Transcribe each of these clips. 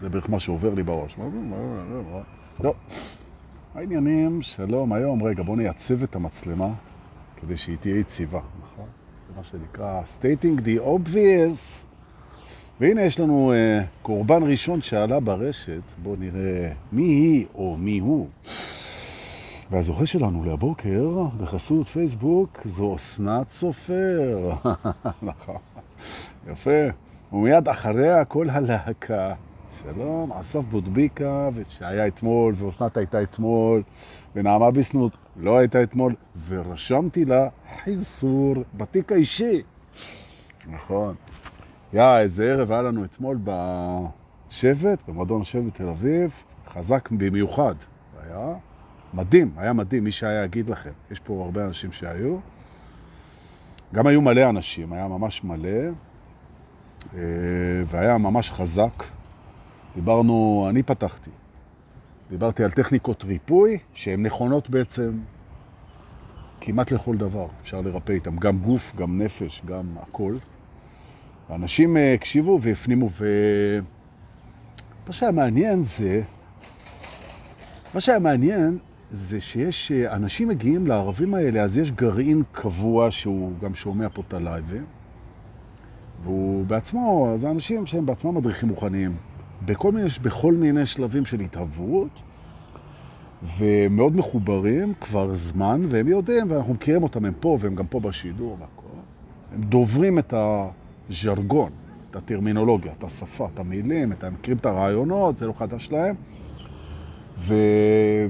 זה בערך מה שעובר לי בראש. טוב, העניינים, שלום, היום, רגע, בואו נייצב את המצלמה כדי שהיא תהיה יציבה, נכון? זה מה שנקרא stating the obvious. והנה יש לנו uh, קורבן ראשון שעלה ברשת, בואו נראה מי היא או מי הוא. והזוכה שלנו לבוקר, בחסות פייסבוק, זו אסנת סופר. נכון, יפה. ומיד אחריה כל הלהקה. שלום, אסף בודביקה, שהיה אתמול, ואסנת הייתה אתמול, ונעמה ביסנות לא הייתה אתמול, ורשמתי לה חיזור בתיק האישי. נכון. יא, איזה ערב היה לנו אתמול בשבט, במועדון השבט תל אביב, חזק במיוחד. היה מדהים, היה מדהים, מי שהיה יגיד לכם. יש פה הרבה אנשים שהיו. גם היו מלא אנשים, היה ממש מלא, אה, והיה ממש חזק. דיברנו, אני פתחתי, דיברתי על טכניקות ריפוי, שהן נכונות בעצם כמעט לכל דבר. אפשר לרפא איתם, גם גוף, גם נפש, גם הכל. ואנשים אה, הקשיבו והפנימו, ומה שהיה מעניין זה, מה שהיה מעניין זה שיש, אה, אנשים מגיעים לערבים האלה, אז יש גרעין קבוע שהוא גם שומע פה את הלייבים, והוא בעצמו, זה אנשים שהם בעצמם מדריכים מוכנים, בכל מיני, בכל מיני שלבים של התהוות, ומאוד מחוברים כבר זמן, והם יודעים, ואנחנו מכירים אותם, הם פה, והם גם פה בשידור והכל. הם דוברים את הז'רגון, את הטרמינולוגיה, את השפה, את המילים, את, הם מכירים את הרעיונות, זה לא חדש להם. ו...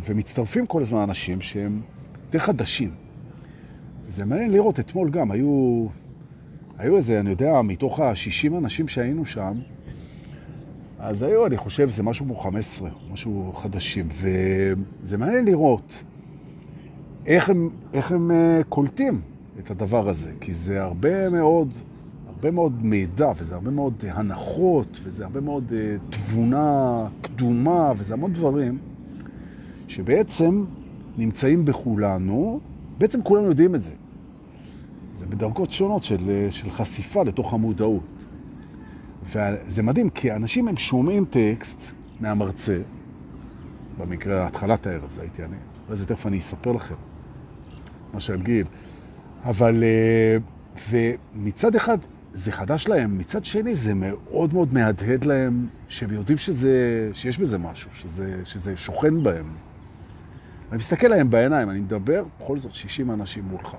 ומצטרפים כל הזמן אנשים שהם יותר חדשים. זה מעניין לראות, אתמול גם היו, היו איזה, אני יודע, מתוך ה-60 אנשים שהיינו שם, אז היו, אני חושב, זה משהו כמו 15, משהו חדשים, וזה מעניין לראות איך הם, איך הם uh, קולטים את הדבר הזה, כי זה הרבה מאוד, הרבה מאוד מידע, וזה הרבה מאוד הנחות, וזה הרבה מאוד uh, תבונה קדומה, וזה המון דברים שבעצם נמצאים בכולנו, בעצם כולנו יודעים את זה. זה בדרגות שונות של, של חשיפה לתוך המודעות. וזה מדהים, כי אנשים הם שומעים טקסט מהמרצה, במקרה, התחלת הערב, זה הייתי אני, וזה תכף אני אספר לכם מה שהם גיל. אבל, ומצד אחד זה חדש להם, מצד שני זה מאוד מאוד מהדהד להם, שהם יודעים שזה, שיש בזה משהו, שזה, שזה שוכן בהם. אני מסתכל להם בעיניים, אני מדבר, בכל זאת 60 אנשים מולך.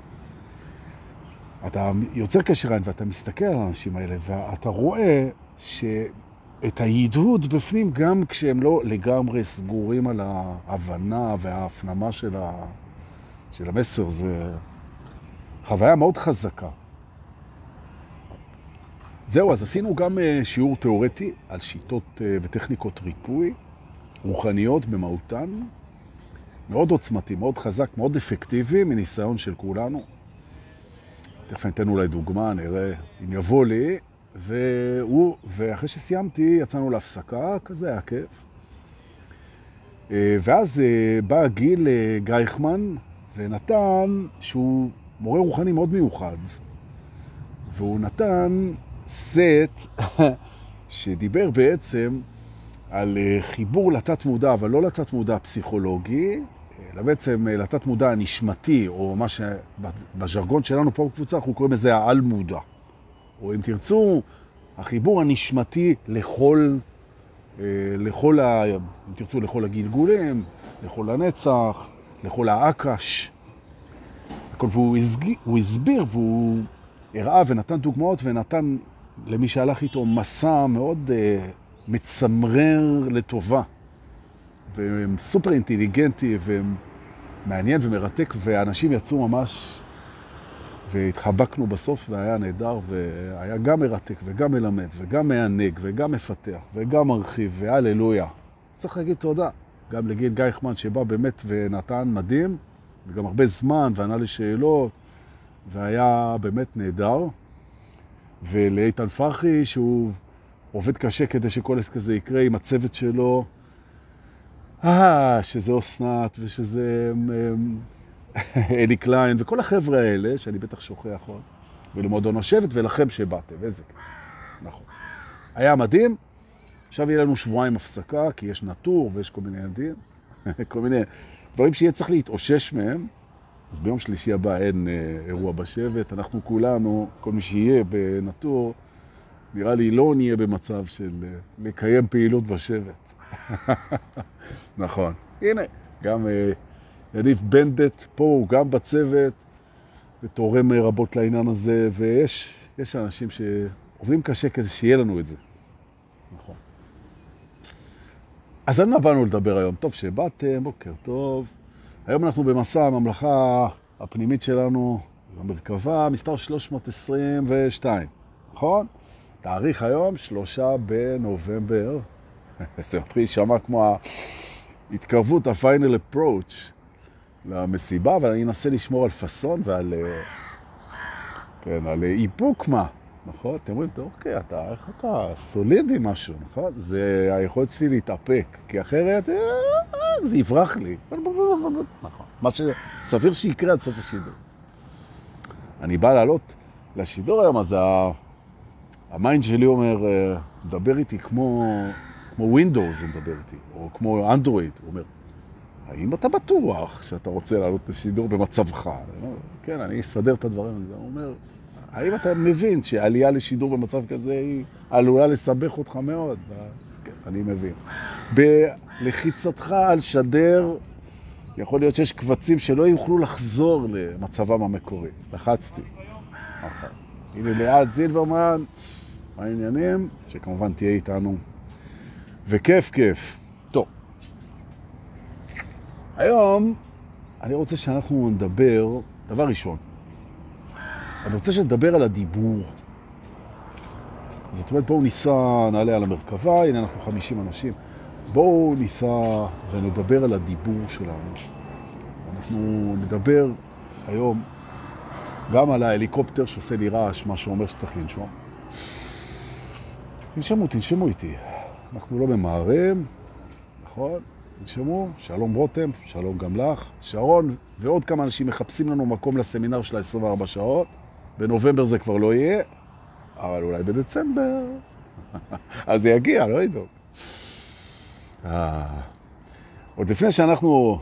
אתה יוצר קשר עין ואתה מסתכל על האנשים האלה, ואתה רואה שאת ההדהוד בפנים, גם כשהם לא לגמרי סגורים על ההבנה וההפנמה של, ה... של המסר, זה חוויה מאוד חזקה. זהו, אז עשינו גם אה, שיעור תיאורטי על שיטות אה, וטכניקות ריפוי, רוחניות במהותן, מאוד עוצמתי, מאוד חזק, מאוד אפקטיבי, מניסיון של כולנו. תכף אני אתן אולי דוגמה, נראה אם יבוא לי. והוא, ואחרי שסיימתי, יצאנו להפסקה, כזה היה כיף. אה, ואז אה, בא גיל אה, גייכמן ונתן, שהוא מורה רוחני מאוד מיוחד, והוא נתן סט שדיבר בעצם על חיבור לתת מודע, אבל לא לתת מודע פסיכולוגי, אלא בעצם לתת מודע נשמתי, או מה שבז'רגון שלנו פה בקבוצה אנחנו קוראים לזה העל מודע. או אם תרצו, החיבור הנשמתי לכל, אה, לכל ה... אם תרצו, לכל הגלגולים, לכל הנצח, לכל האקש. והוא הסגיר, הוא הסביר והוא הראה ונתן דוגמאות ונתן למי שהלך איתו מסע מאוד uh, מצמרר לטובה. וסופר אינטליגנטי ומעניין ומרתק, ואנשים יצאו ממש והתחבקנו בסוף והיה נהדר, והיה גם מרתק וגם מלמד וגם מענג וגם מפתח וגם מרחיב, והללויה. צריך להגיד תודה גם לגיל גייכמן שבא באמת ונתן מדהים, וגם הרבה זמן וענה לשאלות, והיה באמת נהדר. ולאיתן פרחי שהוא עובד קשה כדי שכל עסק הזה יקרה עם הצוות שלו, אה, שזה אסנת ושזה אמ, אלי קליין וכל החבר'ה האלה, שאני בטח שוכח עוד, ולמועדון השבט ולכם שבאתם, איזה. נכון. היה מדהים, עכשיו יהיה לנו שבועיים הפסקה, כי יש נטור ויש כל מיני ילדים, כל מיני דברים שיהיה צריך להתאושש מהם. אז ביום שלישי הבא אין אה, אירוע בשבט, אנחנו כולנו, כל מי שיהיה בנטור, נראה לי לא נהיה במצב של אה, לקיים פעילות בשבט. נכון. הנה, גם אה, יניב בנדט פה, הוא גם בצוות, ותורם רבות לעניין הזה, ויש אנשים שעובדים קשה כדי שיהיה לנו את זה. נכון. אז על מה באנו לדבר היום? טוב שבאתם, בוקר טוב. היום אנחנו במסע הממלכה הפנימית שלנו, במרכבה, מספר 322, נכון? תאריך היום, שלושה בנובמבר. זה מתחיל להישמע כמו ההתקרבות, ה-final approach למסיבה, אבל אני אנסה לשמור על פאסון ועל אה, כן, על איפוק מה, נכון? אתם אומרים, אוקיי, אתה, איך אתה סולידי משהו, נכון? זה היכולת שלי להתאפק, כי אחרת אה, זה יברח לי. נכון. מה שסביר שיקרה עד סוף השידור. אני בא לעלות לשידור היום, אז ה mind שלי אומר, אה, דבר איתי כמו, כמו Windows, הוא מדבר איתי, או כמו אנדרואיד. הוא אומר, האם אתה בטוח שאתה רוצה לעלות לשידור במצבך? כן, אני אסדר את הדברים. הוא אומר, האם אתה מבין שעלייה לשידור במצב כזה היא עלולה לסבך אותך מאוד? כן, אני מבין. בלחיצתך על שדר, יכול להיות שיש קבצים שלא יוכלו לחזור למצבם המקורי. לחצתי. הנה ליעד זילברמן, מה העניינים? שכמובן תהיה איתנו. וכיף כיף. היום אני רוצה שאנחנו נדבר, דבר ראשון, אני רוצה שנדבר על הדיבור. זאת אומרת, בואו ניסע, נעלה על המרכבה, הנה אנחנו 50 אנשים. בואו ניסע ונדבר על הדיבור שלנו. אנחנו נדבר היום גם על ההליקופטר שעושה לי רעש, מה שאומר שצריך לנשום. תנשמו, תנשמו איתי. אנחנו לא ממהרים, נכון? תנשמו, שלום רותם, שלום גם לך. שרון ועוד כמה אנשים מחפשים לנו מקום לסמינר של ה-24 שעות. בנובמבר זה כבר לא יהיה, אבל אולי בדצמבר. אז זה יגיע, לא ידעו. אה, עוד לפני שאנחנו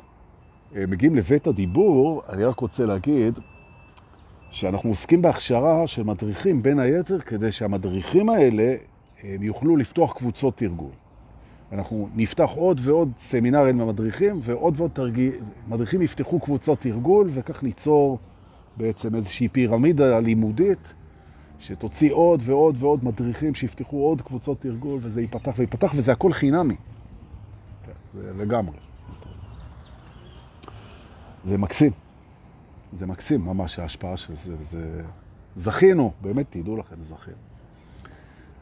אה, מגיעים לבית הדיבור, אני רק רוצה להגיד שאנחנו עוסקים בהכשרה של מדריכים, בין היתר, כדי שהמדריכים האלה הם יוכלו לפתוח קבוצות תרגול. אנחנו נפתח עוד ועוד סמינרים למדריכים, ועוד ועוד תרגיל, מדריכים יפתחו קבוצות תרגול, וכך ניצור בעצם איזושהי פירמידה לימודית, שתוציא עוד ועוד ועוד מדריכים שיפתחו עוד קבוצות תרגול, וזה ייפתח ויפתח, וזה הכל חינמי. כן, זה לגמרי. זה מקסים. זה מקסים ממש ההשפעה של זה. זה... זכינו, באמת תדעו לכם, זכינו.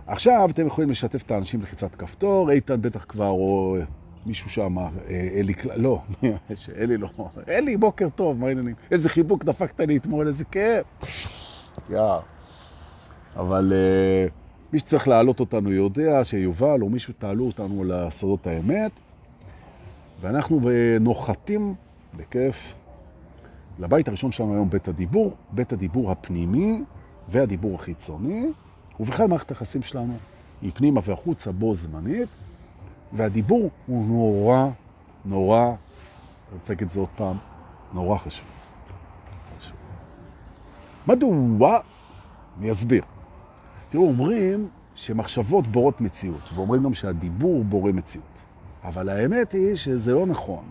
עכשיו אתם יכולים לשתף את האנשים בלחיצת כפתור, איתן בטח כבר, או מישהו שם, אה, אלי, לא, אלי לא, אלי, בוקר טוב, מה העניינים? איזה חיבוק דפקת לי אתמול, איזה כיף. יאר. אבל uh, מי שצריך להעלות אותנו יודע שיובל או מישהו תעלו אותנו לסודות האמת, ואנחנו נוחתים בכיף לבית הראשון שלנו היום, בית הדיבור, בית הדיבור הפנימי והדיבור החיצוני, ובכלל מערכת היחסים שלנו היא פנימה והחוצה בו זמנית, והדיבור הוא נורא, נורא, אני רוצה להגיד את זה עוד פעם, נורא חשוב. מדוע? אני אסביר. תראו, אומרים שמחשבות בורות מציאות, ואומרים גם שהדיבור בורא מציאות. אבל האמת היא שזה לא נכון.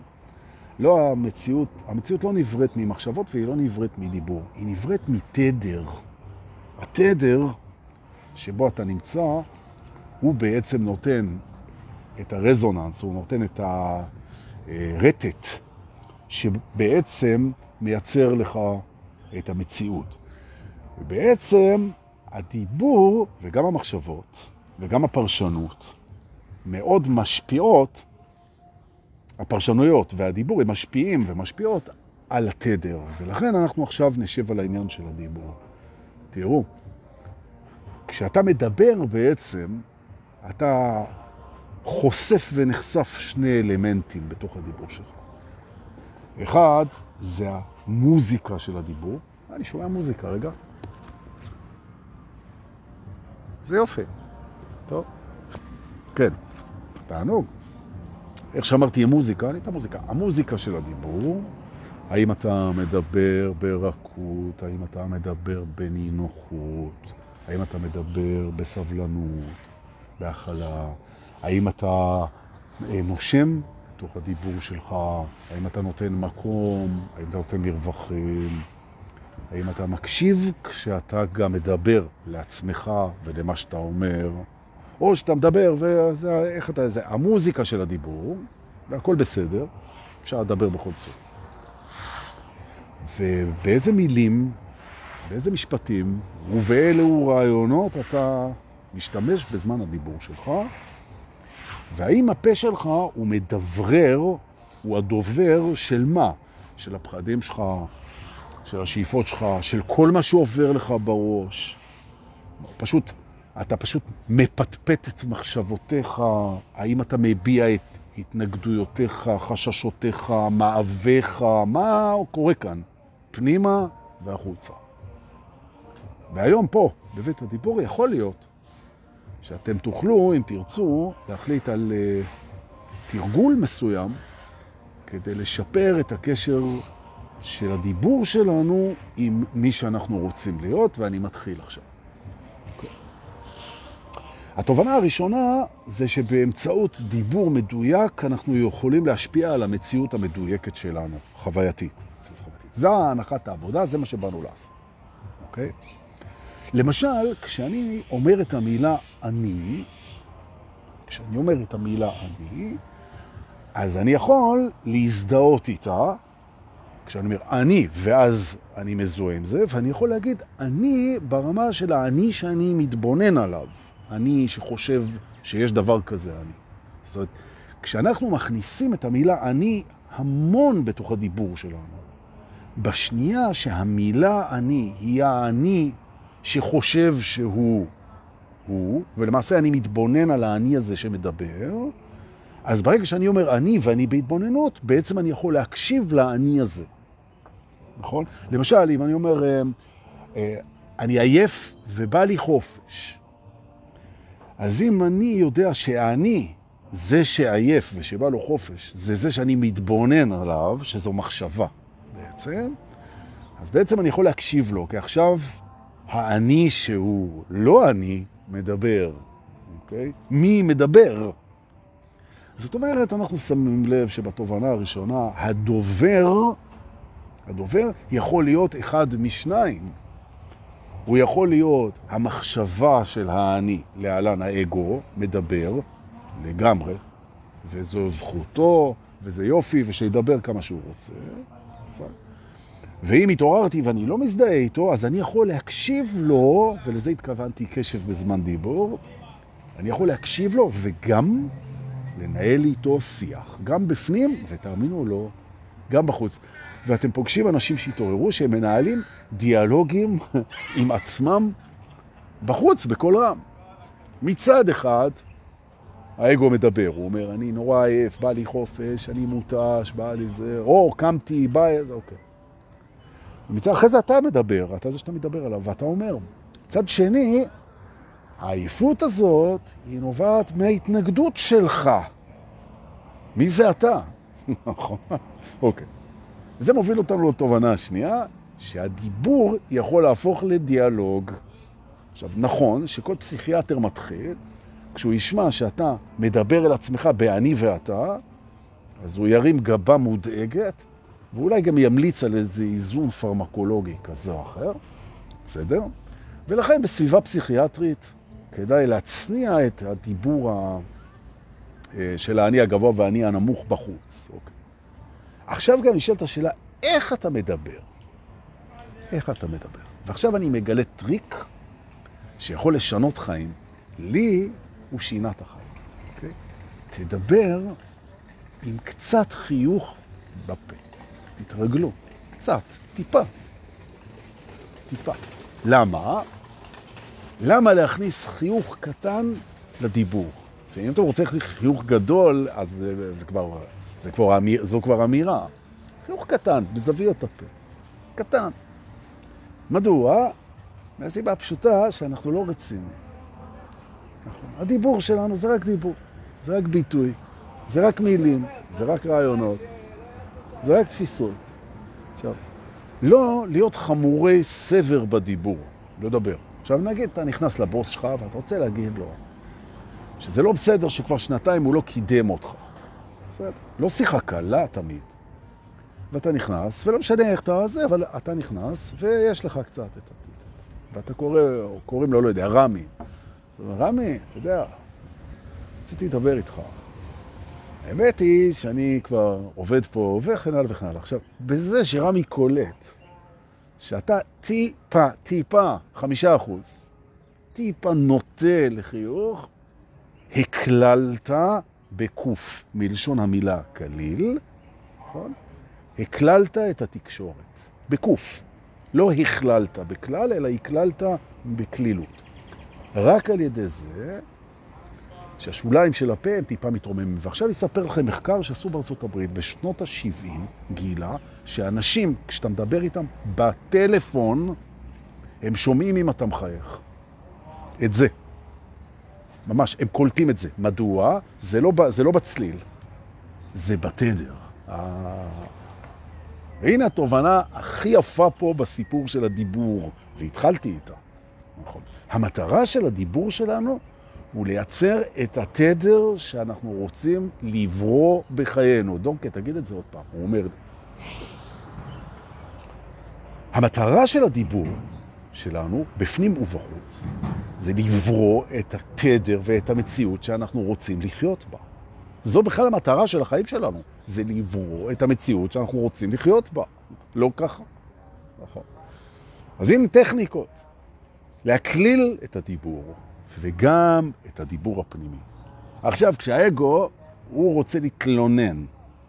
לא המציאות, המציאות לא נבראת ממחשבות והיא לא נבראת מדיבור, היא נבראת מתדר. התדר שבו אתה נמצא, הוא בעצם נותן את הרזוננס, הוא נותן את הרטט, שבעצם מייצר לך את המציאות. ובעצם הדיבור וגם המחשבות וגם הפרשנות מאוד משפיעות, הפרשנויות והדיבור הם משפיעים ומשפיעות על התדר, ולכן אנחנו עכשיו נשב על העניין של הדיבור. תראו, כשאתה מדבר בעצם, אתה חושף ונחשף שני אלמנטים בתוך הדיבור שלך. אחד, זה המוזיקה של הדיבור. אני שומע מוזיקה, רגע. זה יופי. טוב. כן, תענוג. איך שאמרתי, המוזיקה, אני את המוזיקה. המוזיקה של הדיבור, האם אתה מדבר ברכות, האם אתה מדבר בנינוחות, האם אתה מדבר בסבלנות, בהכלה, האם אתה אה, נושם בתוך הדיבור שלך, האם אתה נותן מקום, האם אתה נותן מרווחים, האם אתה מקשיב כשאתה גם מדבר לעצמך ולמה שאתה אומר, או שאתה מדבר ואיך אתה, זה המוזיקה של הדיבור, והכל בסדר, אפשר לדבר בכל זאת. ובאיזה מילים, באיזה משפטים ובאילו רעיונות אתה משתמש בזמן הדיבור שלך, והאם הפה שלך הוא מדברר, הוא הדובר של מה? של הפחדים שלך, של השאיפות שלך, של כל מה שעובר לך בראש. פשוט, אתה פשוט מפטפט את מחשבותיך, האם אתה מביע את התנגדויותיך, חששותיך, מאוויך, מה קורה כאן? פנימה והחוצה. והיום פה, בבית הדיבור, יכול להיות שאתם תוכלו, אם תרצו, להחליט על uh, תרגול מסוים כדי לשפר את הקשר של הדיבור שלנו עם מי שאנחנו רוצים להיות, ואני מתחיל עכשיו. התובנה הראשונה זה שבאמצעות דיבור מדויק אנחנו יכולים להשפיע על המציאות המדויקת שלנו, חווייתית. זה הנחת העבודה, זה מה שבאנו לעשות. אוקיי? Okay? למשל, כשאני אומר את המילה אני, כשאני אומר את המילה אני, אז אני יכול להזדהות איתה, כשאני אומר אני, ואז אני מזוהה עם זה, ואני יכול להגיד אני ברמה של האני שאני מתבונן עליו, אני שחושב שיש דבר כזה אני. זאת אומרת, כשאנחנו מכניסים את המילה אני המון בתוך הדיבור שלנו, בשנייה שהמילה אני היא האני שחושב שהוא הוא, ולמעשה אני מתבונן על האני הזה שמדבר, אז ברגע שאני אומר אני ואני בהתבוננות, בעצם אני יכול להקשיב לאני הזה. נכון? למשל, אם אני אומר, אה, אה, אני עייף ובא לי חופש, אז אם אני יודע שאני זה שעייף ושבא לו חופש, זה זה שאני מתבונן עליו, שזו מחשבה בעצם, אז בעצם אני יכול להקשיב לו, כי עכשיו האני שהוא לא אני מדבר, אוקיי? מי מדבר? זאת אומרת, אנחנו שמים לב שבתובנה הראשונה, הדובר, הדובר יכול להיות אחד משניים. הוא יכול להיות המחשבה של האני, להלן האגו, מדבר לגמרי, וזו זכותו, וזה יופי, ושידבר כמה שהוא רוצה. ואם התעוררתי ואני לא מזדהה איתו, אז אני יכול להקשיב לו, ולזה התכוונתי קשב בזמן דיבור, אני יכול להקשיב לו וגם לנהל איתו שיח, גם בפנים, ותאמינו לו, גם בחוץ. ואתם פוגשים אנשים שהתעוררו שהם מנהלים דיאלוגים עם עצמם בחוץ, בכל רם. מצד אחד, האגו מדבר, הוא אומר, אני נורא עייף, בא לי חופש, אני מותש, בא לי זה, או קמתי, בא איזה, אוקיי. מצד אחרי זה אתה מדבר, אתה זה שאתה מדבר עליו, ואתה אומר. מצד שני, העייפות הזאת היא נובעת מההתנגדות שלך. מי זה אתה? נכון. אוקיי. זה מוביל אותנו לתובנה השנייה, שהדיבור יכול להפוך לדיאלוג. עכשיו, נכון שכל פסיכיאטר מתחיל, כשהוא ישמע שאתה מדבר אל עצמך באני ואתה, אז הוא ירים גבה מודאגת, ואולי גם ימליץ על איזה איזון פרמקולוגי כזה או אחר, בסדר? ולכן בסביבה פסיכיאטרית כדאי להצניע את הדיבור ה... אה, של האני הגבוה והאני הנמוך בחוץ. אוקיי. עכשיו גם נשאלת השאלה, איך אתה מדבר? איך אתה מדבר? ועכשיו אני מגלה טריק שיכול לשנות חיים. לי הוא שינה את החיים. אוקיי? תדבר עם קצת חיוך בפה. תתרגלו, קצת, טיפה. טיפה. למה? למה להכניס חיוך קטן לדיבור? שאם אתה רוצה חיוך גדול, אז זה, זה כבר, זה כבר, אמיר, זו כבר אמירה. חיוך קטן, בזוויות הפה. קטן. מדוע? מהסיבה הפשוטה שאנחנו לא רציניים. נכון. הדיבור שלנו זה רק דיבור, זה רק ביטוי, זה רק מילים, זה רק רעיונות, זה רק תפיסות. עכשיו, לא להיות חמורי סבר בדיבור, לדבר. עכשיו נגיד, אתה נכנס לבוס שלך ואתה רוצה להגיד לו שזה לא בסדר שכבר שנתיים הוא לא קידם אותך. בסדר? לא שיחה קלה תמיד. ואתה נכנס, ולא משנה איך אתה זה, אבל אתה נכנס ויש לך קצת את הטיטל. ואתה קורא, או קוראים לו, לא יודע, רמי. אז הוא אומר, רמי, אתה יודע, רציתי לדבר איתך. האמת היא שאני כבר עובד פה וכן הלאה וכן הלאה. עכשיו, בזה שרמי קולט שאתה טיפה, טיפה, חמישה אחוז, טיפה נוטה לחיוך, הקללת בקוף, מלשון המילה כליל, נכון? הקללת את התקשורת, בקוף. לא הכללת בכלל, אלא הכללת בכלילות. רק על ידי זה שהשוליים של הפה הם טיפה מתרוממים. ועכשיו אספר לכם מחקר שעשו בארצות הברית בשנות ה-70, גילה, שאנשים, כשאתה מדבר איתם בטלפון, הם שומעים אם אתה מחייך. את זה. ממש, הם קולטים את זה. מדוע? זה לא, זה לא בצליל, זה בתדר. אה... והנה התובנה הכי יפה פה בסיפור של הדיבור, והתחלתי איתה. נכון. המטרה של הדיבור שלנו הוא לייצר את התדר שאנחנו רוצים לברוא בחיינו. דונקה, תגיד את זה עוד פעם. הוא אומר, המטרה של הדיבור שלנו, בפנים ובחוץ, זה לברוא את התדר ואת המציאות שאנחנו רוצים לחיות בה. זו בכלל המטרה של החיים שלנו, זה לברוא את המציאות שאנחנו רוצים לחיות בה. לא ככה. נכון. אז הנה טכניקות. להקליל את הדיבור, וגם את הדיבור הפנימי. עכשיו, כשהאגו, הוא רוצה להתלונן,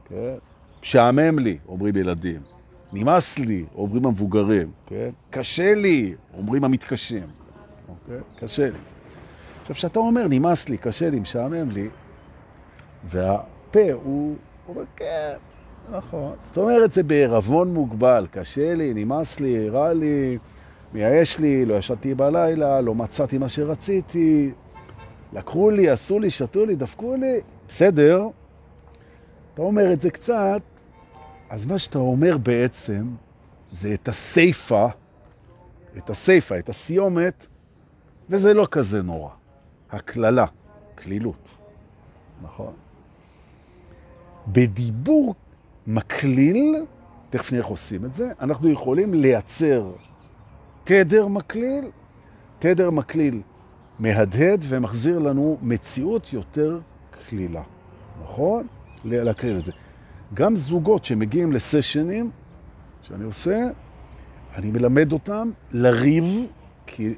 כן? שעמם לי, אומרים ילדים. נמאס לי, אומרים המבוגרים, כן? קשה לי, אומרים המתקשים. אוקיי? קשה לי. עכשיו, כשאתה אומר, נמאס לי, קשה לי, משעמם לי, והפה הוא אומר, כן, נכון. זאת אומרת, זה בערבון מוגבל, קשה לי, נמאס לי, רע לי, מייאש לי, לא ישנתי בלילה, לא מצאתי מה שרציתי, לקחו לי, עשו לי, שתו לי, דפקו לי, בסדר. אתה אומר את זה קצת, אז מה שאתה אומר בעצם זה את הסייפה, את הסייפה, את הסיומת, וזה לא כזה נורא. הכללה, כלילות, נכון? בדיבור מקליל, תכף נראה איך עושים את זה, אנחנו יכולים לייצר תדר מקליל, תדר מקליל מהדהד ומחזיר לנו מציאות יותר כלילה, נכון? להקליל את זה. גם זוגות שמגיעים לסשנים שאני עושה, אני מלמד אותם לריב, כי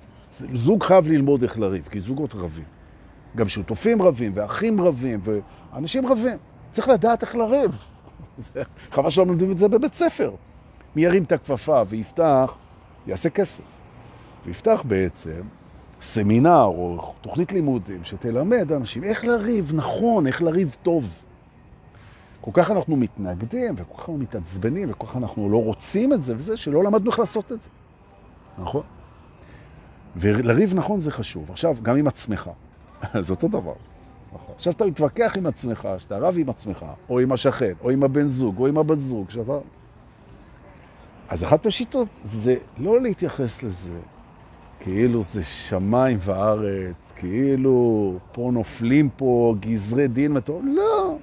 זוג חייב ללמוד איך לריב, כי זוגות רבים. גם שותופים רבים, ואחים רבים, ואנשים רבים. צריך לדעת איך לריב. חבל שלא מלמדים את זה בבית ספר. מי ירים את הכפפה ויפתח יעשה כסף. ויפתח בעצם סמינר או תוכנית לימודים שתלמד אנשים איך לריב נכון, איך לריב טוב. כל כך אנחנו מתנגדים וכל כך אנחנו מתעצבנים וכל כך אנחנו לא רוצים את זה וזה שלא למדנו איך לעשות את זה. נכון? ולריב נכון זה חשוב. עכשיו, גם עם עצמך. זה אותו דבר. נכון. עכשיו אתה מתווכח עם עצמך, שאתה רב עם עצמך, או עם השכן, או עם הבן זוג, או עם הבת זוג, שאתה... אז אחת השיטות זה לא להתייחס לזה כאילו זה שמיים וארץ, כאילו פה נופלים פה גזרי דין מטור. לא,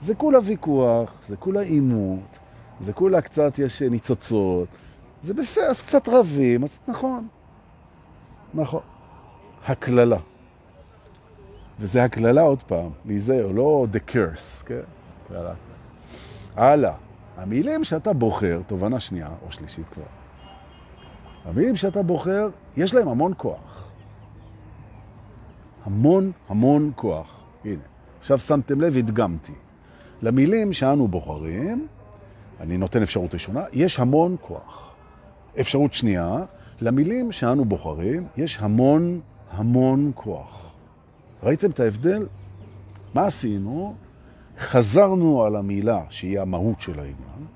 זה כולה ויכוח, זה כולה עימות, זה כולה קצת יש ניצוצות, זה בסדר, אז קצת רבים, אז נכון. נכון. הקללה. וזה הקללה עוד פעם, להיזהר, לא the curse, כן? קללה. הלאה. המילים שאתה בוחר, תובנה שנייה או שלישית כבר, המילים שאתה בוחר, יש להם המון כוח. המון המון כוח. הנה, עכשיו שמתם לב, הדגמתי. למילים שאנו בוחרים, אני נותן אפשרות ראשונה, יש המון כוח. אפשרות שנייה, למילים שאנו בוחרים, יש המון המון כוח. ראיתם את ההבדל? מה עשינו? חזרנו על המילה שהיא המהות של העניין,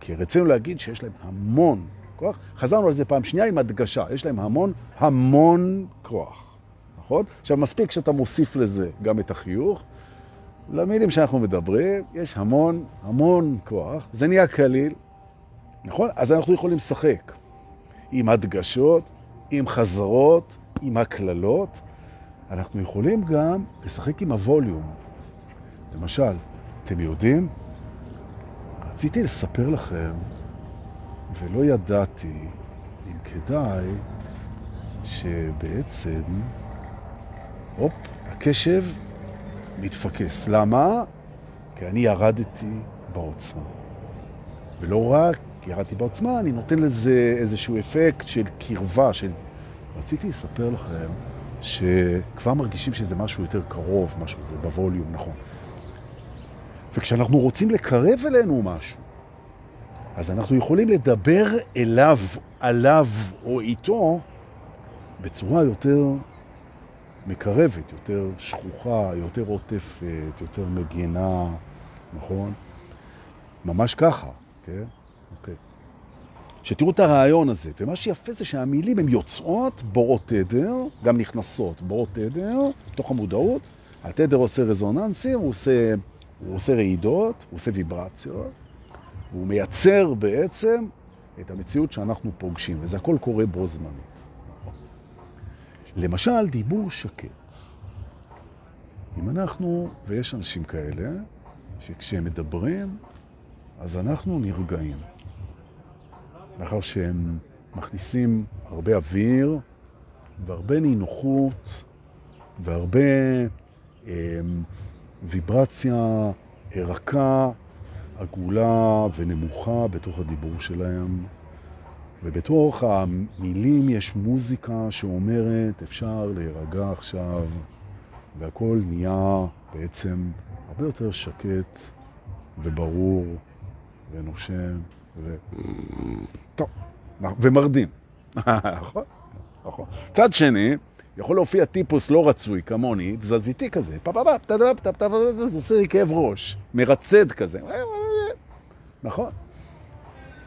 כי רצינו להגיד שיש להם המון כוח. חזרנו על זה פעם שנייה עם הדגשה, יש להם המון, המון כוח. נכון? עכשיו, מספיק שאתה מוסיף לזה גם את החיוך. למילים שאנחנו מדברים, יש המון, המון כוח. זה נהיה קליל, נכון? אז אנחנו יכולים לשחק עם הדגשות, עם חזרות, עם הכללות. אנחנו יכולים גם לשחק עם הווליום. למשל, אתם יודעים, רציתי לספר לכם, ולא ידעתי אם כדאי, שבעצם, הופ, הקשב מתפקס. למה? כי אני ירדתי בעוצמה. ולא רק ירדתי בעוצמה, אני נותן לזה איזשהו אפקט של קרבה, של... רציתי לספר לכם שכבר מרגישים שזה משהו יותר קרוב, משהו זה בווליום, נכון. וכשאנחנו רוצים לקרב אלינו משהו, אז אנחנו יכולים לדבר אליו, עליו או איתו בצורה יותר מקרבת, יותר שכוחה, יותר עוטפת, יותר מגינה, נכון? ממש ככה, כן? אוקיי. שתראו את הרעיון הזה, ומה שיפה זה שהמילים הן יוצאות, בורות תדר, גם נכנסות בורות תדר, תוך המודעות, התדר עושה רזוננסים, הוא עושה, הוא עושה רעידות, הוא עושה ויברציות, הוא מייצר בעצם את המציאות שאנחנו פוגשים, וזה הכל קורה בו זמנית. למשל, דיבור שקט. אם אנחנו, ויש אנשים כאלה, שכשהם מדברים, אז אנחנו נרגעים. לאחר שהם מכניסים הרבה אוויר והרבה נינוחות והרבה אה, ויברציה רכה, עגולה ונמוכה בתוך הדיבור שלהם. ובתוך המילים יש מוזיקה שאומרת, אפשר להירגע עכשיו, והכל נהיה בעצם הרבה יותר שקט וברור ונושם ו... טוב, ומרדים. נכון? נכון. צד שני, יכול להופיע טיפוס לא רצוי כמוני, תזזיתי כזה, פאפאפאפ, טאפ, טאפ, טאפ, זה עושה לי כאב ראש, מרצד כזה. נכון.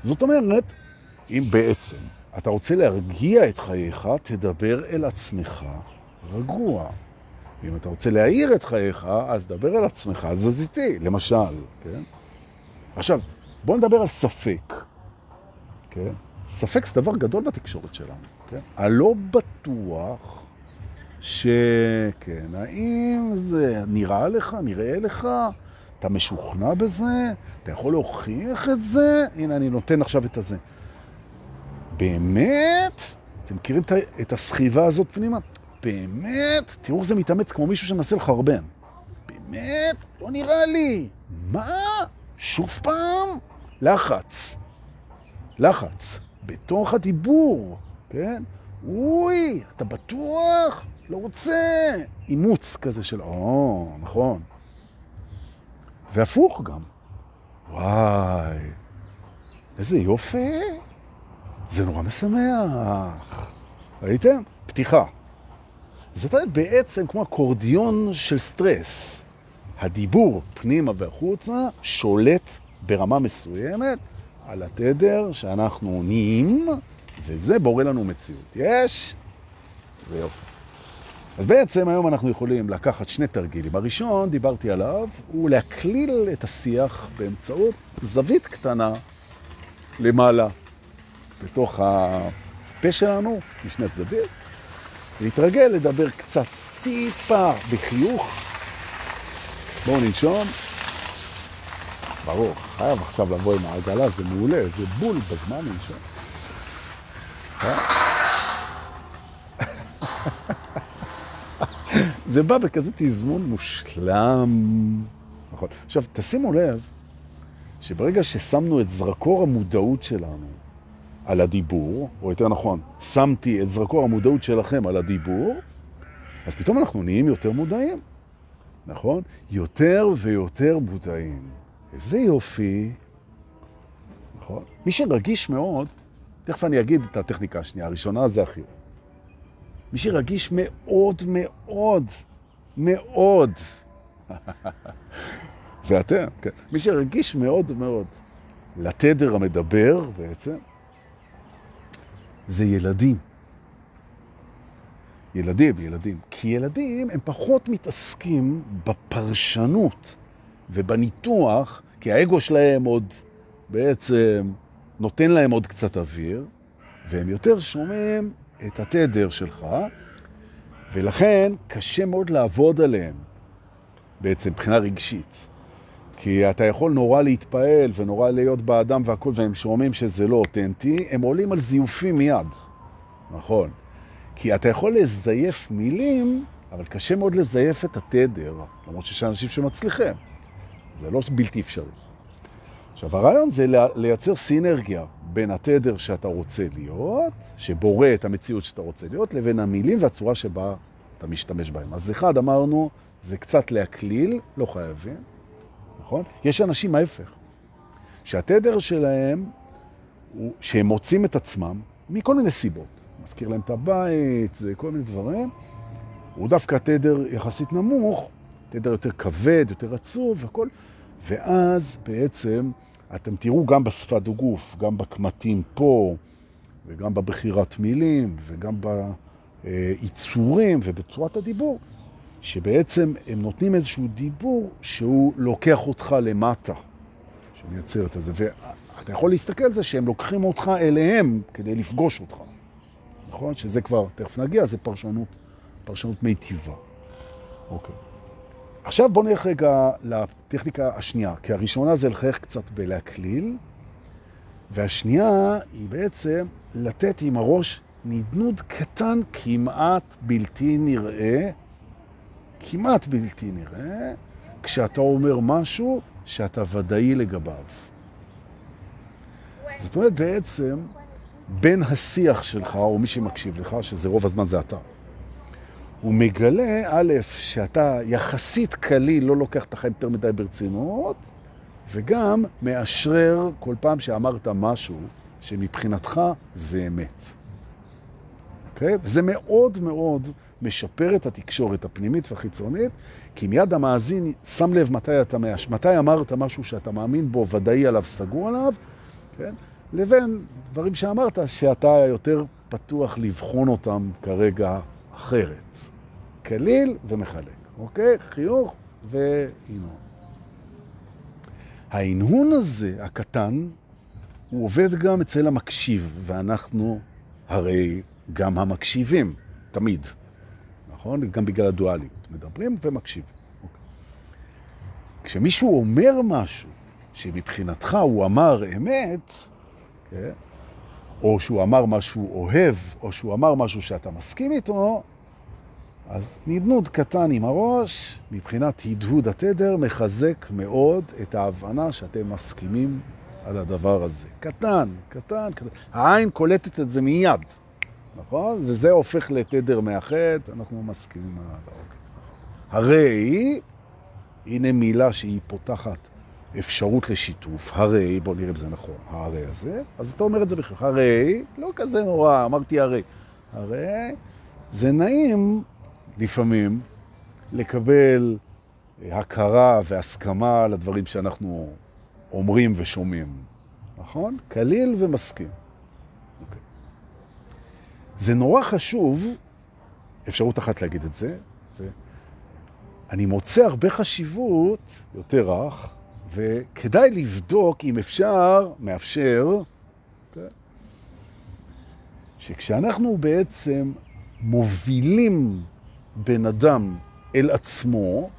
זאת אומרת, אם בעצם אתה רוצה להרגיע את חייך, תדבר אל עצמך רגוע. ואם אתה רוצה להעיר את חייך, אז דבר אל עצמך תזזיתי, למשל, כן? עכשיו, בואו נדבר על ספק, כן? ספק זה דבר גדול בתקשורת שלנו, כן? הלא בטוח שכן, האם זה נראה לך, נראה לך, אתה משוכנע בזה, אתה יכול להוכיח את זה, הנה אני נותן עכשיו את הזה. באמת? אתם מכירים את הסחיבה הזאת פנימה? באמת? תראו איך זה מתאמץ כמו מישהו שמנסה לחרבן. באמת? לא נראה לי. מה? שוב פעם? לחץ. לחץ. בתוך הדיבור, כן? אוי, אתה בטוח? לא רוצה. אימוץ כזה של, או, נכון. והפוך גם. וואי, איזה יופי. זה נורא משמח. ראיתם? פתיחה. זאת אומרת בעצם כמו אקורדיון של סטרס. הדיבור פנימה והחוצה שולט ברמה מסוימת על התדר שאנחנו נהיים, וזה בורא לנו מציאות. יש? ויופי. אז בעצם היום אנחנו יכולים לקחת שני תרגילים. הראשון, דיברתי עליו, הוא להקליל את השיח באמצעות זווית קטנה למעלה, בתוך הפה שלנו, משני צדדים, להתרגל לדבר קצת טיפה בחיוך. בואו ננשום. ברור, חייב עכשיו לבוא עם העגלה, זה מעולה, זה בול בזמן לנשום. זה בא בכזה תזמון מושלם. נכון. עכשיו, תשימו לב שברגע ששמנו את זרקור המודעות שלנו על הדיבור, או יותר נכון, שמתי את זרקור המודעות שלכם על הדיבור, אז פתאום אנחנו נהיים יותר מודעים, נכון? יותר ויותר מודעים. איזה יופי, נכון? מי שרגיש מאוד, תכף אני אגיד את הטכניקה השנייה, הראשונה זה החיוך. מי שרגיש מאוד מאוד מאוד זה אתם, כן. מי שרגיש מאוד מאוד לתדר המדבר בעצם, זה ילדים. ילדים, ילדים. כי ילדים הם פחות מתעסקים בפרשנות ובניתוח, כי האגו שלהם עוד בעצם נותן להם עוד קצת אוויר, והם יותר שומעים את התדר שלך, ולכן קשה מאוד לעבוד עליהם בעצם, מבחינה רגשית. כי אתה יכול נורא להתפעל ונורא להיות באדם והכל, והם שומעים שזה לא אותנטי, הם עולים על זיופים מיד, נכון. כי אתה יכול לזייף מילים, אבל קשה מאוד לזייף את התדר, למרות שיש אנשים שמצליחים. זה לא בלתי אפשרי. עכשיו, הרעיון זה לייצר סינרגיה בין התדר שאתה רוצה להיות, שבורא את המציאות שאתה רוצה להיות, לבין המילים והצורה שבה אתה משתמש בהם. אז אחד, אמרנו, זה קצת להקליל, לא חייבים, נכון? יש אנשים ההפך, שהתדר שלהם, הוא, שהם מוצאים את עצמם מכל מיני סיבות. מזכיר להם את הבית, זה כל מיני דברים. הוא דווקא תדר יחסית נמוך, תדר יותר כבד, יותר עצוב, הכל. ואז בעצם אתם תראו גם בשפת הגוף, גם בקמטים פה, וגם בבחירת מילים, וגם בעיצורים ובצורת הדיבור, שבעצם הם נותנים איזשהו דיבור שהוא לוקח אותך למטה, שמייצר את זה. ואתה יכול להסתכל על זה שהם לוקחים אותך אליהם כדי לפגוש אותך. נכון? שזה כבר, תכף נגיע, זה פרשנות, פרשנות מיטיבה. אוקיי. עכשיו בוא נלך רגע לטכניקה השנייה, כי הראשונה זה לחייך קצת בלהקליל, והשנייה היא בעצם לתת עם הראש נדנוד קטן כמעט בלתי נראה, כמעט בלתי נראה, כשאתה אומר משהו שאתה ודאי לגביו. זאת אומרת בעצם, בין השיח שלך, או מי שמקשיב לך, שזה רוב הזמן זה אתה, הוא מגלה, א', שאתה יחסית קליל, לא לוקח את החיים יותר מדי ברצינות, וגם מאשרר כל פעם שאמרת משהו שמבחינתך זה אמת. אוקיי? Okay? וזה מאוד מאוד משפר את התקשורת הפנימית והחיצונית, כי מיד המאזין שם לב מתי אתה מאש... מתי אמרת משהו שאתה מאמין בו, ודאי עליו, סגור עליו, כן? לבין דברים שאמרת שאתה יותר פתוח לבחון אותם כרגע אחרת. קליל ומחלק, אוקיי? חיוך והנהון. ההנהון הזה, הקטן, הוא עובד גם אצל המקשיב, ואנחנו הרי גם המקשיבים, תמיד, נכון? גם בגלל הדואליות. מדברים ומקשיבים. אוקיי. כשמישהו אומר משהו שמבחינתך הוא אמר אמת, כן? או שהוא אמר משהו אוהב, או שהוא אמר משהו שאתה מסכים איתו, אז נדנוד קטן עם הראש, מבחינת הדהוד התדר, מחזק מאוד את ההבנה שאתם מסכימים על הדבר הזה. קטן, קטן, קטן. העין קולטת את זה מיד, נכון? וזה הופך לתדר מאחד, אנחנו מסכימים על הדבר. הרי, הנה מילה שהיא פותחת אפשרות לשיתוף, הרי, בוא נראה אם זה נכון, הרי הזה, אז אתה אומר את זה בכלל, הרי, לא כזה נורא, אמרתי הרי, הרי, זה נעים לפעמים לקבל הכרה והסכמה לדברים שאנחנו אומרים ושומעים, נכון? קליל ומסכים. Okay. אוקיי. זה נורא חשוב, אפשרות אחת להגיד את זה, אני מוצא הרבה חשיבות, יותר רך, וכדאי לבדוק אם אפשר, מאפשר, okay, אוקיי? שכשאנחנו בעצם מובילים בן אדם אל עצמו,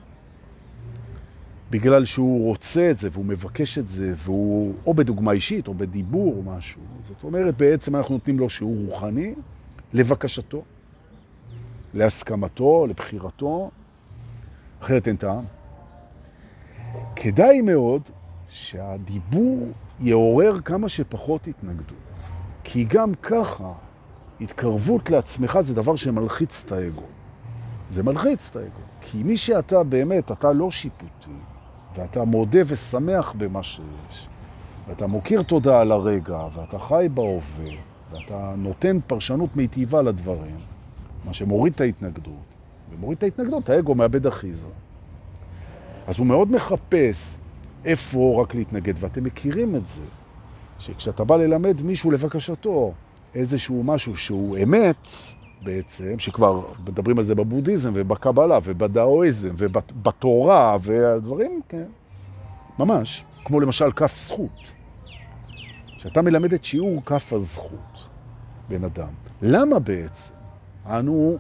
בגלל שהוא רוצה את זה והוא מבקש את זה, והוא או בדוגמה אישית או בדיבור או משהו. זאת אומרת, בעצם אנחנו נותנים לו שיעור רוחני לבקשתו, להסכמתו, לבחירתו, אחרת אין טעם. כדאי מאוד שהדיבור יעורר כמה שפחות התנגדות, כי גם ככה התקרבות לעצמך זה דבר שמלחיץ את האגו. זה מלחיץ את האגו. כי מי שאתה באמת, אתה לא שיפוטי, ואתה מודה ושמח במה שיש, ואתה מוקיר תודה על הרגע, ואתה חי בהווה, ואתה נותן פרשנות מיטיבה לדברים, מה שמוריד את ההתנגדות, ומוריד את ההתנגדות, האגו מאבד אחיזה. אז הוא מאוד מחפש איפה רק להתנגד, ואתם מכירים את זה, שכשאתה בא ללמד מישהו לבקשתו איזשהו משהו שהוא אמת, בעצם, שכבר מדברים על זה בבודהיזם ובקבלה ובדאואיזם ובתורה והדברים, כן, ממש, כמו למשל כף זכות. שאתה מלמד את שיעור כף הזכות, בן אדם. למה בעצם אנו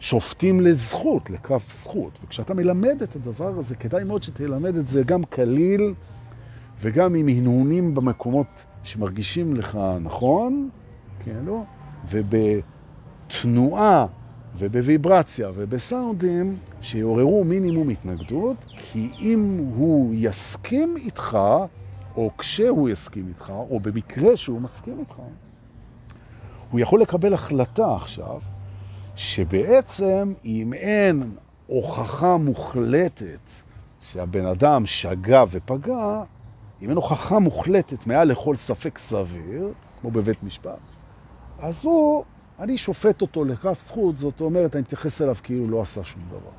שופטים לזכות, לכף זכות? וכשאתה מלמד את הדבר הזה, כדאי מאוד שתלמד את זה גם כליל וגם עם הנהונים במקומות שמרגישים לך נכון, כן, לא? ובתנועה ובוויברציה ובסאונדים שיעוררו מינימום התנגדות, כי אם הוא יסכים איתך, או כשהוא יסכים איתך, או במקרה שהוא מסכים איתך, הוא יכול לקבל החלטה עכשיו, שבעצם אם אין הוכחה מוחלטת שהבן אדם שגה ופגע, אם אין הוכחה מוחלטת מעל לכל ספק סביר, כמו בבית משפט, אז הוא, אני שופט אותו לכף זכות, זאת אומרת, אני מתייחס אליו כאילו לא עשה שום דבר.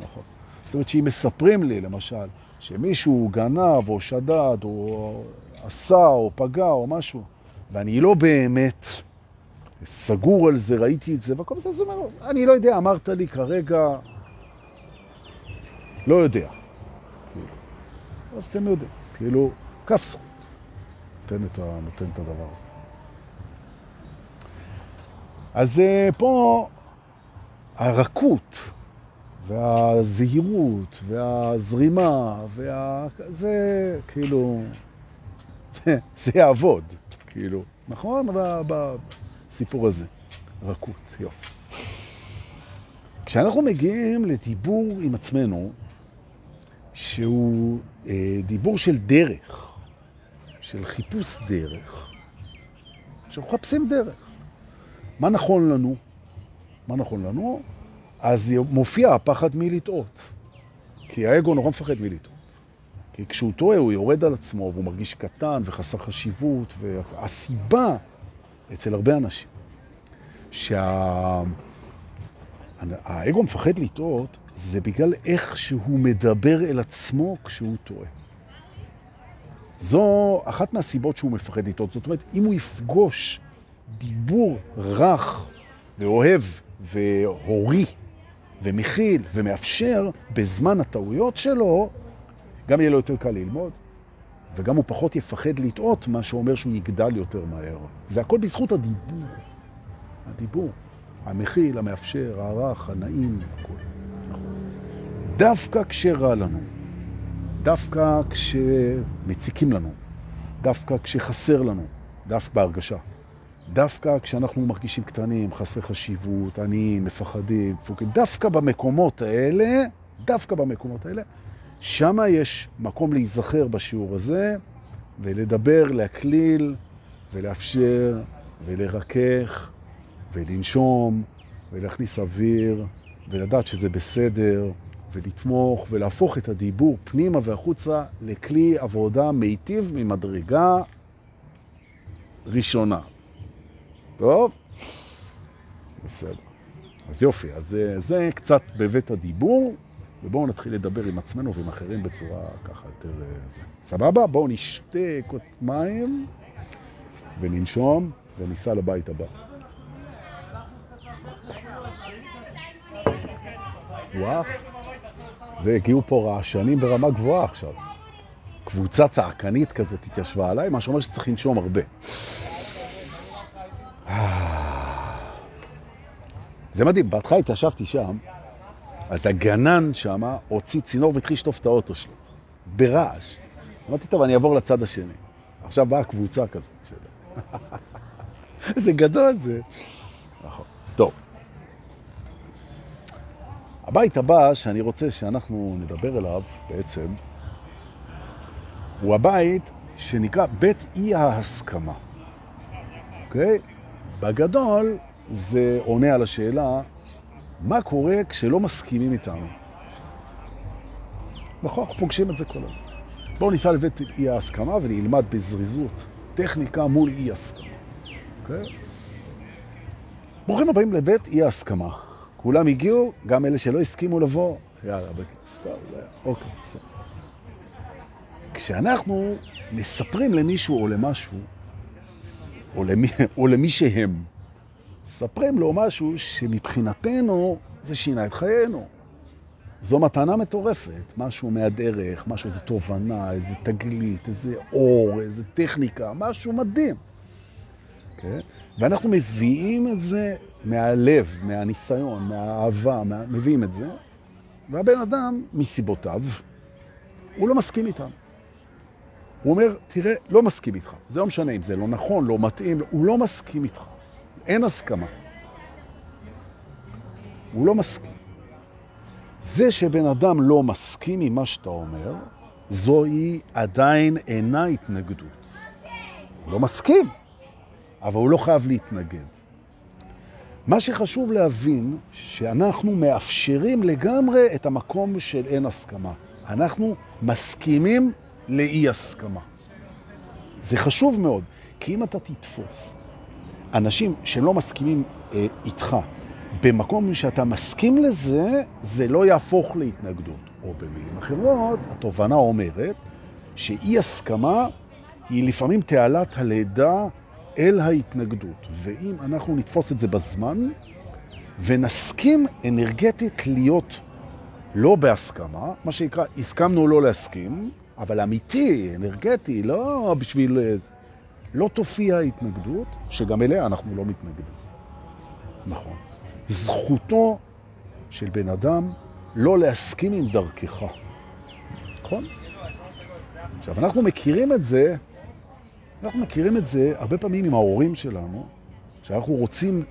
נכון. זאת אומרת שאם מספרים לי, למשל, שמישהו גנב או שדד או עשה או פגע או משהו, ואני לא באמת סגור על זה, ראיתי את זה, והכל זה, זאת אומרת, אני לא יודע, אמרת לי כרגע, לא יודע. כאילו. אז אתם יודעים, כאילו, כף זכות. נותן את הדבר הזה. אז אה, פה הרכות והזהירות, והזרימה, וה... זה כאילו, זה, יעבוד, כאילו, נכון? בסיפור הזה, רכות, יופי. כשאנחנו מגיעים לדיבור עם עצמנו, שהוא אה, דיבור של דרך, של חיפוש דרך, שאנחנו מחפשים דרך. מה נכון לנו? מה נכון לנו? אז מופיע הפחד מלטעות. כי האגו נורא מפחד מלטעות. כי כשהוא טועה הוא יורד על עצמו והוא מרגיש קטן וחסר חשיבות. והסיבה אצל הרבה אנשים שהאגו שה... מפחד לטעות זה בגלל איך שהוא מדבר אל עצמו כשהוא טועה. זו אחת מהסיבות שהוא מפחד לטעות. זאת אומרת, אם הוא יפגוש דיבור רך ואוהב והורי ומכיל ומאפשר בזמן הטעויות שלו, גם יהיה לו יותר קל ללמוד, וגם הוא פחות יפחד לטעות, מה שאומר שהוא יגדל יותר מהר. זה הכל בזכות הדיבור. הדיבור. המכיל, המאפשר, הרך, הנעים, הכל. דווקא כשרע לנו, דווקא כשמציקים לנו, דווקא כשחסר לנו, דווקא בהרגשה. דווקא כשאנחנו מרגישים קטנים, חסרי חשיבות, עניים, מפחדים, דפוקים, דווקא במקומות האלה, דווקא במקומות האלה, שם יש מקום להיזכר בשיעור הזה, ולדבר, להקליל, ולאפשר, ולרכך, ולנשום, ולהכניס אוויר, ולדעת שזה בסדר, ולתמוך, ולהפוך את הדיבור פנימה והחוצה לכלי עבודה מיטיב ממדרגה ראשונה. טוב? בסדר. אז יופי, אז זה, זה קצת בבית הדיבור, ובואו נתחיל לדבר עם עצמנו ועם אחרים בצורה ככה יותר... אה, זה. סבבה? בואו נשתה כוס מים וננשום וניסע לבית הבא. וואו, זה הגיעו פה רעשנים ברמה גבוהה עכשיו. קבוצה צעקנית כזאת התיישבה עליי, מה שאומר שצריך לנשום הרבה. זה מדהים, בהתחלה התיישבתי שם, אז הגנן שם הוציא צינור והתחיל לשטוף את האוטו שלו, ברעש. אמרתי, טוב, אני אעבור לצד השני. עכשיו באה קבוצה כזאת. זה גדול זה. נכון. טוב. הבית הבא שאני רוצה שאנחנו נדבר אליו בעצם, הוא הבית שנקרא בית אי ההסכמה. אוקיי? בגדול זה עונה על השאלה, מה קורה כשלא מסכימים איתנו? נכון, אנחנו פוגשים את זה כל הזמן. בואו ניסע לבית אי ההסכמה ונלמד בזריזות טכניקה מול אי הסכמה. אוקיי? ברוכים הבאים לבית אי ההסכמה. כולם הגיעו, גם אלה שלא הסכימו לבוא, יאללה, בכיף. סתם, זה... אוקיי, בסדר. כשאנחנו מספרים למישהו או למשהו, או למי, או למי שהם, מספרים לו משהו שמבחינתנו זה שינה את חיינו. זו מתנה מטורפת, משהו מהדרך, משהו, איזו תובנה, איזו תגלית, איזה אור, איזו טכניקה, משהו מדהים. אוקיי? ואנחנו מביאים את זה מהלב, מהניסיון, מהאהבה, מה... מביאים את זה, והבן אדם, מסיבותיו, הוא לא מסכים איתם. הוא אומר, תראה, לא מסכים איתך. זה לא משנה אם זה לא נכון, לא מתאים, הוא לא מסכים איתך. אין הסכמה. הוא לא מסכים. זה שבן אדם לא מסכים עם מה שאתה אומר, זוהי עדיין אינה התנגדות. הוא לא מסכים, אבל הוא לא חייב להתנגד. מה שחשוב להבין, שאנחנו מאפשרים לגמרי את המקום של אין הסכמה. אנחנו מסכימים לאי הסכמה. זה חשוב מאוד, כי אם אתה תתפוס אנשים שהם לא מסכימים אה, איתך, במקום שאתה מסכים לזה, זה לא יהפוך להתנגדות. או במילים אחרות, התובנה אומרת שאי הסכמה היא לפעמים תעלת הלידה אל ההתנגדות. ואם אנחנו נתפוס את זה בזמן ונסכים אנרגטית להיות לא בהסכמה, מה שנקרא, הסכמנו לא להסכים, אבל אמיתי, אנרגטי, לא בשביל... לא תופיע התנגדות, שגם אליה אנחנו לא מתנגדים. נכון. זכותו של בן אדם לא להסכים עם דרכך. נכון? עכשיו, אנחנו מכירים את זה, אנחנו מכירים את זה הרבה פעמים עם ההורים שלנו, שאנחנו רוצים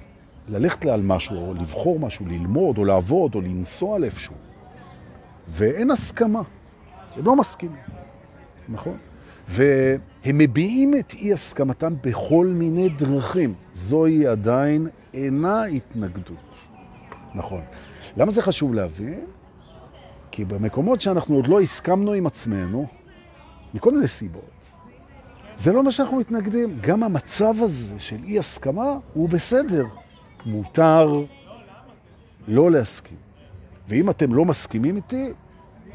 ללכת על משהו, או לבחור משהו, ללמוד, או לעבוד, או לנסוע לאיפשהו. ואין הסכמה. הם לא מסכימים, נכון? והם מביעים את אי הסכמתם בכל מיני דרכים. זוהי עדיין אינה התנגדות. נכון. למה זה חשוב להבין? כי במקומות שאנחנו עוד לא הסכמנו עם עצמנו, מכל מיני סיבות, זה לא מה שאנחנו מתנגדים. גם המצב הזה של אי הסכמה הוא בסדר. מותר לא להסכים. ואם אתם לא מסכימים איתי,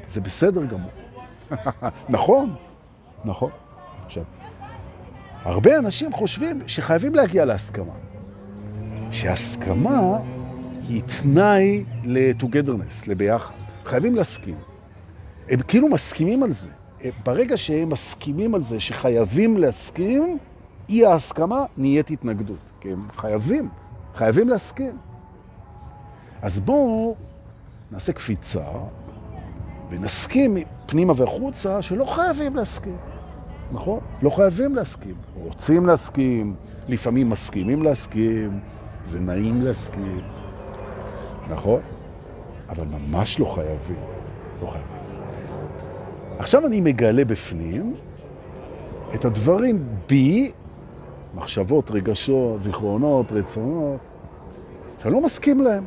זה בסדר גמור. נכון, נכון. עכשיו, הרבה אנשים חושבים שחייבים להגיע להסכמה. שהסכמה היא תנאי ל-togetherness, לביחד. חייבים להסכים. הם כאילו מסכימים על זה. ברגע שהם מסכימים על זה שחייבים להסכים, אי ההסכמה נהיית התנגדות. כי הם חייבים, חייבים להסכים. אז בואו נעשה קפיצה ונסכים פנימה והחוצה שלא חייבים להסכים. נכון? לא חייבים להסכים. רוצים להסכים, לפעמים מסכימים להסכים, זה נעים להסכים. נכון? אבל ממש לא חייבים. לא חייבים. עכשיו אני מגלה בפנים את הדברים בי, מחשבות, רגשות, זיכרונות, רצונות, שאני לא מסכים להם.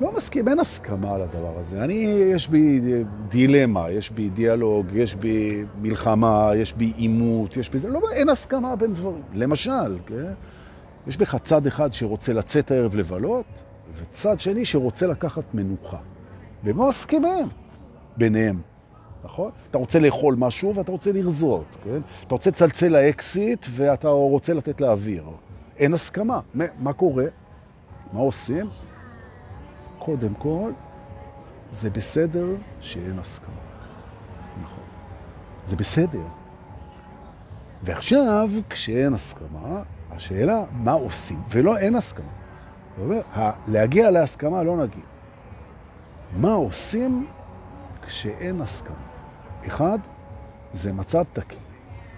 לא מסכים, אין הסכמה על הדבר הזה. אני, יש בי דילמה, יש בי דיאלוג, יש בי מלחמה, יש בי עימות, יש בי זה, לא, אין הסכמה בין דברים. למשל, כן? יש בך צד אחד שרוצה לצאת הערב לבלות, וצד שני שרוצה לקחת מנוחה. והם לא ביניהם, נכון? אתה רוצה לאכול משהו ואתה רוצה לרזות, כן? אתה רוצה לצלצל לאקסיט ואתה רוצה לתת לאוויר. אין הסכמה. מה קורה? מה עושים? קודם כל, זה בסדר שאין הסכמה. נכון. זה בסדר. ועכשיו, כשאין הסכמה, השאלה, מה עושים? ולא, אין הסכמה. זאת אומרת, להגיע להסכמה לא נגיע. מה עושים כשאין הסכמה? אחד, זה מצב תקין.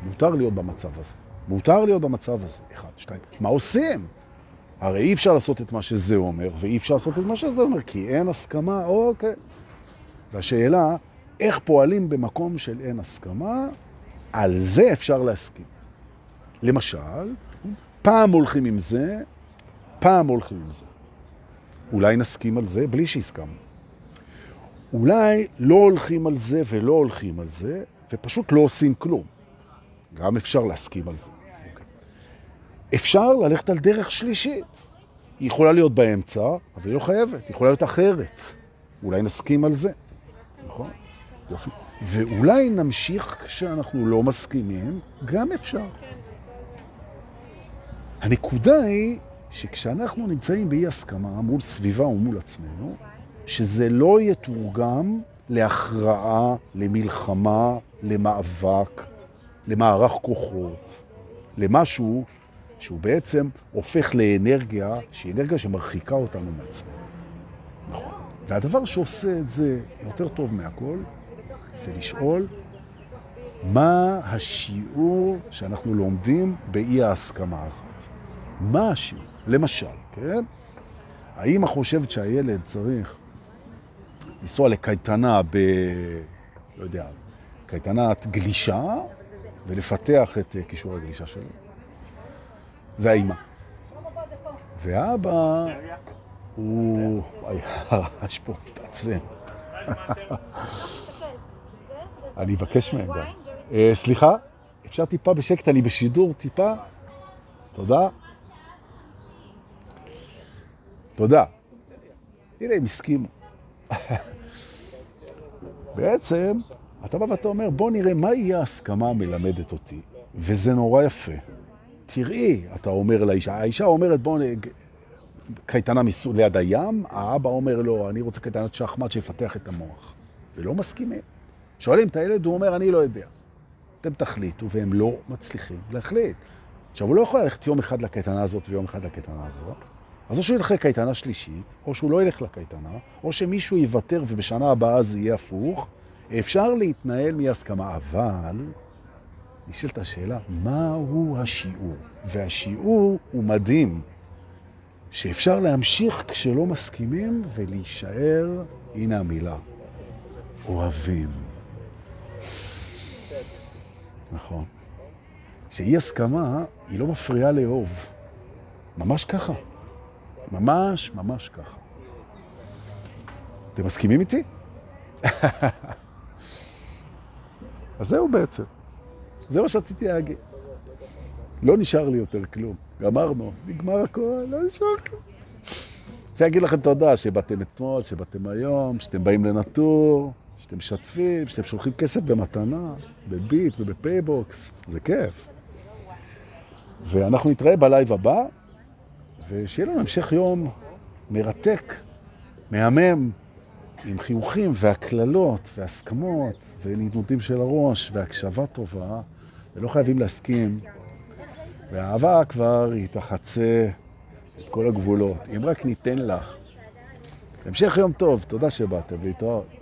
מותר להיות במצב הזה. מותר להיות במצב הזה. אחד, שתיים. מה עושים? הרי אי אפשר לעשות את מה שזה אומר, ואי אפשר לעשות את מה שזה אומר, כי אין הסכמה, אוקיי. והשאלה, איך פועלים במקום של אין הסכמה, על זה אפשר להסכים. למשל, פעם הולכים עם זה, פעם הולכים עם זה. אולי נסכים על זה בלי שהסכמנו. אולי לא הולכים על זה ולא הולכים על זה, ופשוט לא עושים כלום. גם אפשר להסכים על זה. אפשר ללכת על דרך שלישית. היא יכולה להיות באמצע, אבל היא לא חייבת, היא יכולה להיות אחרת. אולי נסכים על זה, נכון? יופי. ואולי נמשיך כשאנחנו לא מסכימים, גם אפשר. הנקודה היא שכשאנחנו נמצאים באי הסכמה מול סביבה ומול עצמנו, שזה לא יתורגם להכרעה, למלחמה, למאבק, למערך כוחות, למשהו שהוא בעצם הופך לאנרגיה, שהיא אנרגיה שמרחיקה אותנו מעצמנו. נכון. והדבר שעושה את זה יותר טוב מהכל, זה לשאול מה השיעור שאנחנו לומדים באי ההסכמה הזאת. מה השיעור? למשל, כן? האמא חושבת שהילד צריך לנסוע לקייטנה ב... לא יודע, קייטנת גלישה, ולפתח את כישור הגלישה שלו. זה האמא. ואבא הוא... הרעש פה מתעצם. אני אבקש מהם גם. אה, סליחה, אפשר טיפה בשקט, אני בשידור טיפה? תודה. תודה. הנה, הם הסכימו. בעצם, אתה בא ואתה אומר, בוא נראה מה יהיה ההסכמה המלמדת אותי. וזה נורא יפה. תראי, אתה אומר לאישה, האישה אומרת, בוא, קייטנה מסו, ליד הים, האבא אומר לו, אני רוצה קייטנת שחמט שיפתח את המוח. ולא מסכימים. שואלים את הילד, הוא אומר, אני לא יודע. אתם תחליטו, והם לא מצליחים להחליט. עכשיו, הוא לא יכול ללכת יום אחד לקייטנה הזאת ויום אחד לקייטנה הזאת. אז או שהוא ילך לקייטנה שלישית, או שהוא לא ילך לקייטנה, או שמישהו יוותר ובשנה הבאה זה יהיה הפוך. אפשר להתנהל מהסכמה, אבל נשאלת השאלה, מהו השיעור? והשיעור הוא מדהים, שאפשר להמשיך כשלא מסכימים ולהישאר, הנה המילה, אוהבים. נכון. שאי הסכמה היא לא מפריעה לאהוב. ממש ככה. ממש, ממש ככה. אתם מסכימים איתי? אז זהו בעצם. זה מה שרציתי להגיד. לא נשאר לי יותר כלום. גמרנו, נגמר הכל, לא נשאר כלום. רוצה להגיד לכם תודה שבאתם אתמול, שבאתם היום, שאתם באים למנטור, שאתם משתפים, שאתם שולחים כסף במתנה, בביט ובפייבוקס, זה כיף. ואנחנו נתראה בלייב הבא, ושיהיה לנו המשך יום מרתק, מהמם, עם חיוכים והקללות והסכמות ונידנודים של הראש והקשבה טובה, ולא חייבים להסכים. והאהבה כבר היא תחצה את כל הגבולות, אם רק ניתן לך. המשך יום טוב, תודה שבאתם להתראות.